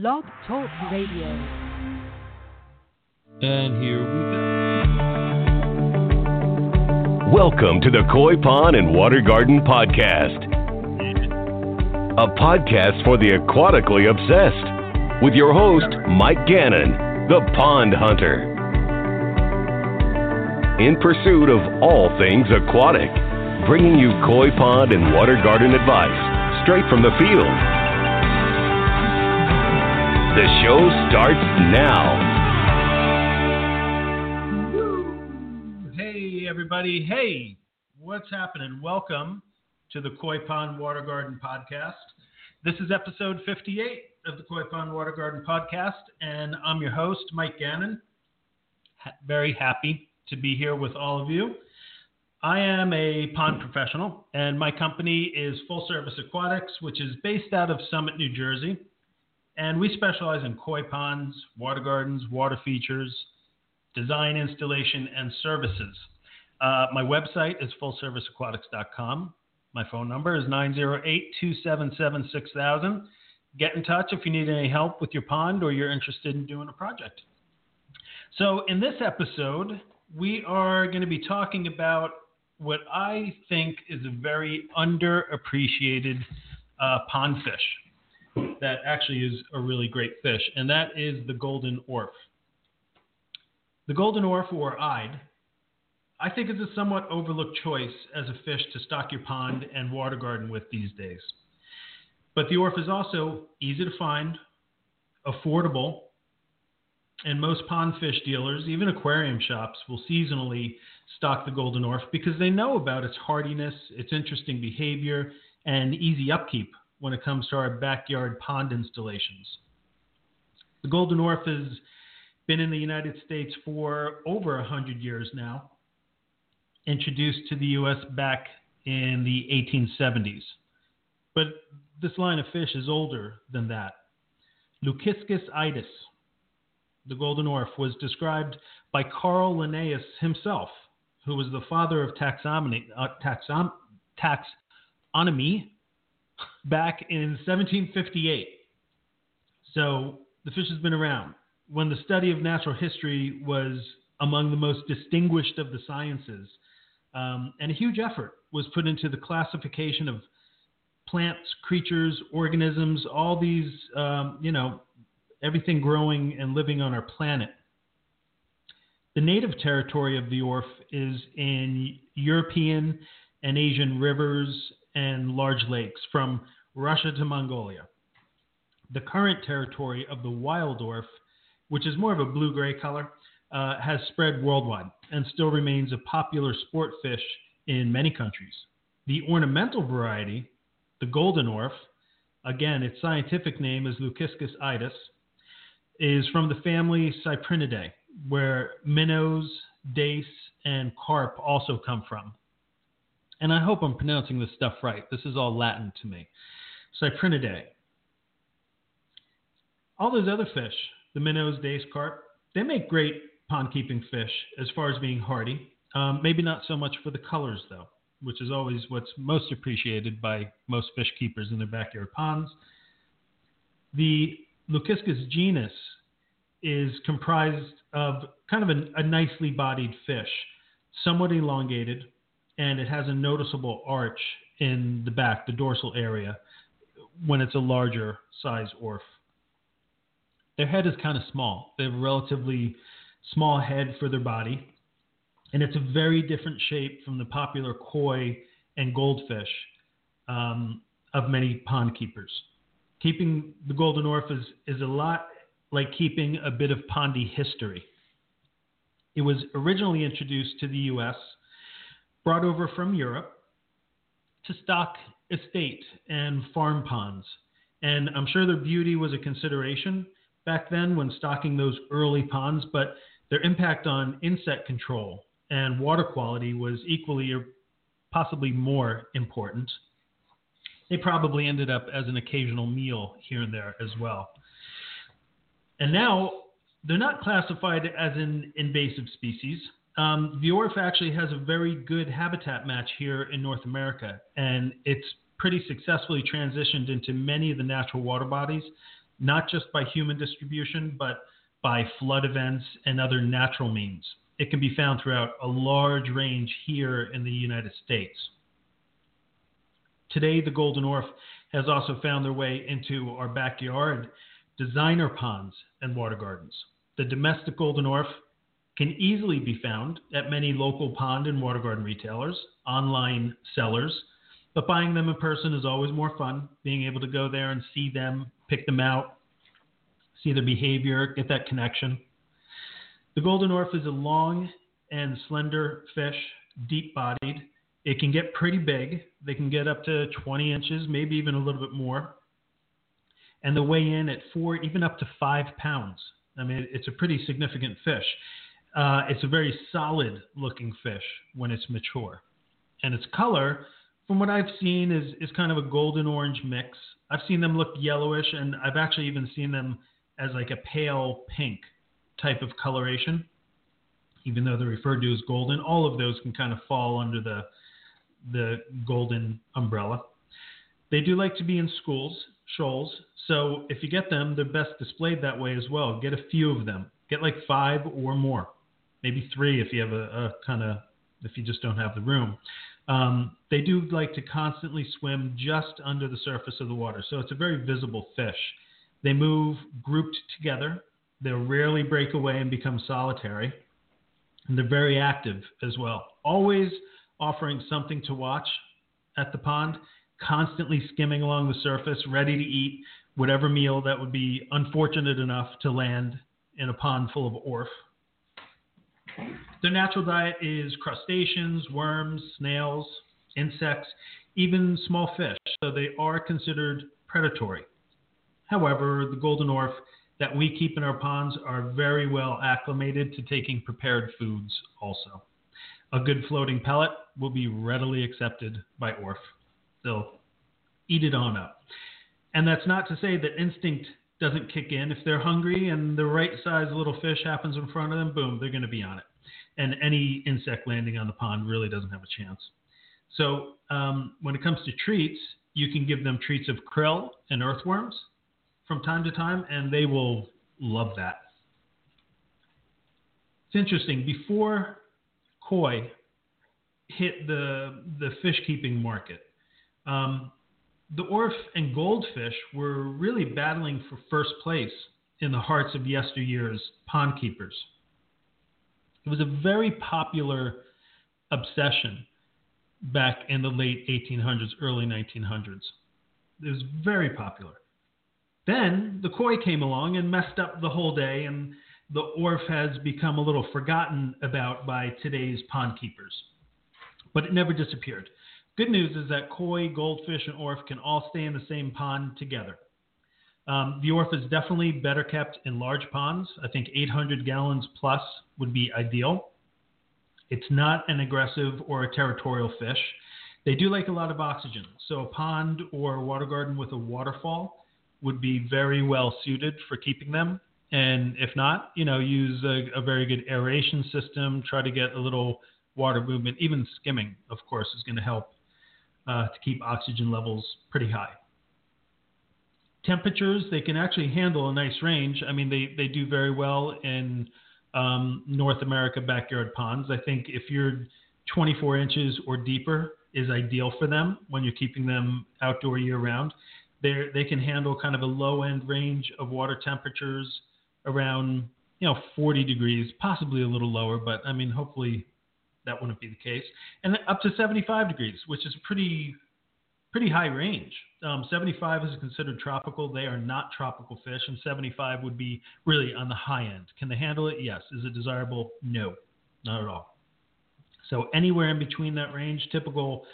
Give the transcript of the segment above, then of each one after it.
Blog Talk Radio. And here we go. Welcome to the Koi Pond and Water Garden Podcast, a podcast for the aquatically obsessed, with your host, Mike Gannon, the Pond Hunter. In pursuit of all things aquatic, bringing you koi pond and water garden advice straight from the field. The show starts now. Hey, everybody. Hey, what's happening? Welcome to the Koi Pond Water Garden Podcast. This is episode 58 of the Koi Pond Water Garden Podcast, and I'm your host, Mike Gannon. Very happy to be here with all of you. I am a pond professional, and my company is Full Service Aquatics, which is based out of Summit, New Jersey. And we specialize in koi ponds, water gardens, water features, design, installation, and services. Uh, my website is fullserviceaquatics.com. My phone number is 908 277 6000. Get in touch if you need any help with your pond or you're interested in doing a project. So, in this episode, we are going to be talking about what I think is a very underappreciated uh, pond fish that actually is a really great fish, and that is the golden orfe. The golden orfe or ide, I think is a somewhat overlooked choice as a fish to stock your pond and water garden with these days. But the orfe is also easy to find, affordable, and most pond fish dealers, even aquarium shops, will seasonally stock the golden orfe because they know about its hardiness, its interesting behavior, and easy upkeep when it comes to our backyard pond installations. The golden orfe has been in the United States for over 100 years now, introduced to the U.S. back in the 1870s. But this line of fish is older than that. Leuciscus idus, the golden orfe, was described by Carl Linnaeus himself, who was the father of taxonomy, uh, taxon, taxonomy back in 1758. So the fish has been around. When the study of natural history was among the most distinguished of the sciences, um, and a huge effort was put into the classification of plants, creatures, organisms, all these, um, you know, everything growing and living on our planet. The native territory of the orfe is in European and Asian rivers and large lakes from Russia to Mongolia. The current territory of the wild orfe, which is more of a blue gray color, uh, has spread worldwide and still remains a popular sport fish in many countries. The ornamental variety, the golden orfe, again, its scientific name is Leuciscus idus, is from the family Cyprinidae, where minnows, dace, and carp also come from. And I hope I'm pronouncing this stuff right. This is all Latin to me. Cyprinidae. All those other fish, the minnows, dace, carp, they make great pond keeping fish as far as being hardy. Um, maybe not so much for the colors, though, which is always what's most appreciated by most fish keepers in their backyard ponds. The Leuciscus genus is comprised of kind of a nicely bodied fish, somewhat elongated, and it has a noticeable arch in the back, the dorsal area, when it's a larger size orfe. Their head is kind of small. They have a relatively small head for their body, and it's a very different shape from the popular koi and goldfish um, of many pond keepers. Keeping the golden orfe is, is a lot like keeping a bit of pondy history. It was originally introduced to the U.S., brought over from Europe to stock estate and farm ponds. And I'm sure their beauty was a consideration back then when stocking those early ponds, but their impact on insect control and water quality was equally or possibly more important. They probably ended up as an occasional meal here and there as well. And now they're not classified as an invasive species. Um, the orfe actually has a very good habitat match here in North America, and it's pretty successfully transitioned into many of the natural water bodies not just by human distribution, but by flood events and other natural means. It can be found throughout a large range here in the United States. Today, the golden orfe has also found their way into our backyard designer ponds and water gardens. The domestic golden orfe can easily be found at many local pond and water garden retailers, online sellers, but buying them in person is always more fun. Being able to go there and see them, pick them out, see their behavior, get that connection. The golden orfe is a long and slender fish, deep bodied. It can get pretty big. They can get up to 20 inches, maybe even a little bit more. And they weigh in at four, even up to five pounds. I mean, it's a pretty significant fish. Uh, it's a very solid looking fish when it's mature. And its color, from what I've seen, is, is kind of a golden orange mix. I've seen them look yellowish, and I've actually even seen them as like a pale pink type of coloration, even though they're referred to as golden. All of those can kind of fall under the the golden umbrella. They do like to be in schools, shoals. So if you get them, they're best displayed that way as well. Get a few of them. Get like five or more, maybe three if you have a, a kind of if you just don't have the room. Um, they do like to constantly swim just under the surface of the water, so it's a very visible fish. They move grouped together. They'll rarely break away and become solitary. And they're very active as well, always offering something to watch at the pond, constantly skimming along the surface, ready to eat whatever meal that would be unfortunate enough to land in a pond full of orfe. Their natural diet is crustaceans, worms, snails, insects, even small fish, so they are considered predatory. However, the golden orfe that we keep in our ponds are very well acclimated to taking prepared foods also. A good floating pellet will be readily accepted by orfe. They'll eat it on up. And that's not to say that instinct doesn't kick in. If they're hungry and the right size little fish happens in front of them, boom, they're going to be on it. And any insect landing on the pond really doesn't have a chance. So um, when it comes to treats, you can give them treats of krill and earthworms from time to time, and they will love that. It's interesting. Before koi hit the the fish keeping market, um, the orfe and goldfish were really battling for first place in the hearts of yesteryear's pond keepers. It was a very popular obsession back in the late 1800s, early 1900s. It was very popular. Then the koi came along and messed up the whole day, and the orfe has become a little forgotten about by today's pond keepers. But it never disappeared. Good news is that koi, goldfish, and orfe can all stay in the same pond together. Um, the orfe is definitely better kept in large ponds. I think 800 gallons plus would be ideal. It's not an aggressive or a territorial fish. They do like a lot of oxygen. So, a pond or a water garden with a waterfall would be very well suited for keeping them. And if not, you know, use a, a very good aeration system. Try to get a little water movement. Even skimming, of course, is going to help uh, to keep oxygen levels pretty high. Temperatures, they can actually handle a nice range. I mean, they, they do very well in um, North America backyard ponds. I think if you're 24 inches or deeper is ideal for them when you're keeping them outdoor year round they they can handle kind of a low end range of water temperatures around you know 40 degrees, possibly a little lower, but I mean hopefully that wouldn't be the case, and up to 75 degrees, which is a pretty pretty high range. Um, 75 is considered tropical. They are not tropical fish, and 75 would be really on the high end. Can they handle it? Yes. Is it desirable? No, not at all. So anywhere in between that range, typical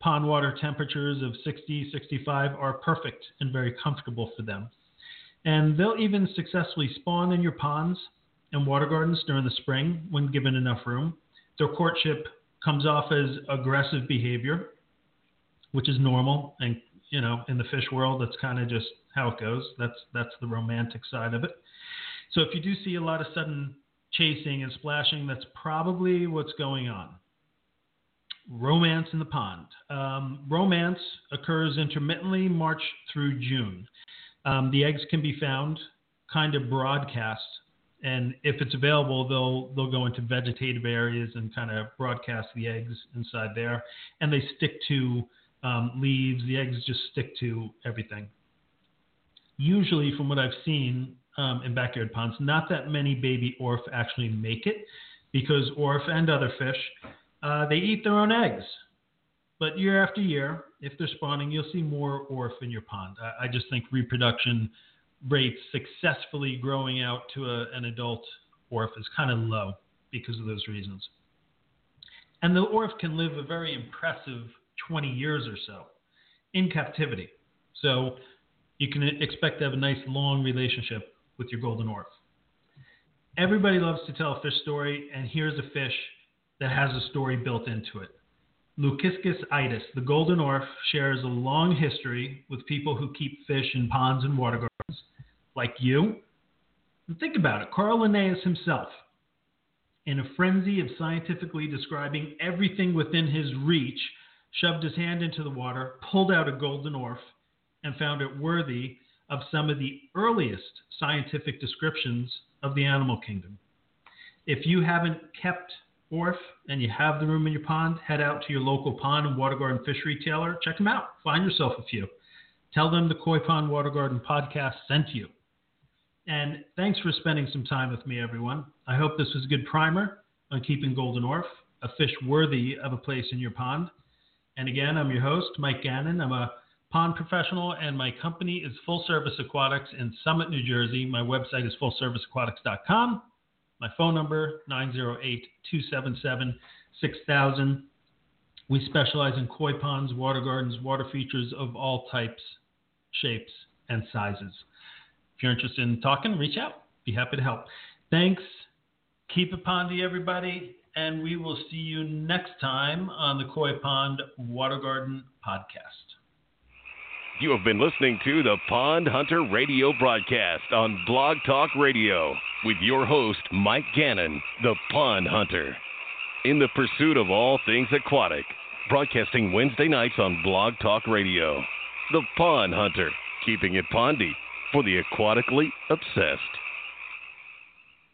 pond water temperatures of 60, 65 are perfect and very comfortable for them. And they'll even successfully spawn in your ponds and water gardens during the spring when given enough room. Their courtship comes off as aggressive behavior, which is normal. And, you know, in the fish world, that's kind of just how it goes. That's, that's the romantic side of it. So if you do see a lot of sudden chasing and splashing, that's probably what's going on romance in the pond. Um, romance occurs intermittently March through June. Um, the eggs can be found kind of broadcast, and if it's available, they'll they'll go into vegetative areas and kind of broadcast the eggs inside there, and they stick to um, leaves. The eggs just stick to everything. Usually, from what I've seen um, in backyard ponds, not that many baby orfe actually make it because orfe and other fish uh, they eat their own eggs. But year after year, if they're spawning, you'll see more orfe in your pond. I, I just think reproduction rates successfully growing out to a, an adult orfe is kind of low because of those reasons. And the orfe can live a very impressive 20 years or so in captivity. So you can expect to have a nice long relationship with your golden orfe. Everybody loves to tell a fish story, and here's a fish that has a story built into it. Leuciscus idus, the golden orfe, shares a long history with people who keep fish in ponds and water gardens, like you. And think about it Carl Linnaeus himself, in a frenzy of scientifically describing everything within his reach, shoved his hand into the water, pulled out a golden orfe, and found it worthy of some of the earliest scientific descriptions of the animal kingdom. If you haven't kept Orfe and you have the room in your pond, head out to your local pond and water garden fish retailer. Check them out. Find yourself a few. Tell them the Koi Pond Water Garden podcast sent you. And thanks for spending some time with me, everyone. I hope this was a good primer on keeping golden orfe, a fish worthy of a place in your pond. And again, I'm your host, Mike Gannon. I'm a pond professional, and my company is Full Service Aquatics in Summit, New Jersey. My website is fullserviceaquatics.com. My phone number, 908-277-6000. We specialize in koi ponds, water gardens, water features of all types, shapes, and sizes. If you're interested in talking, reach out. Be happy to help. Thanks. Keep it pondy, everybody, and we will see you next time on the Koi Pond Water Garden Podcast. You have been listening to the Pond Hunter Radio broadcast on Blog Talk Radio with your host, Mike Gannon, the Pond Hunter. In the pursuit of all things aquatic, broadcasting Wednesday nights on Blog Talk Radio. The Pond Hunter, keeping it pondy for the aquatically obsessed.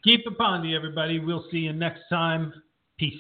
Keep it pondy, everybody. We'll see you next time. Peace.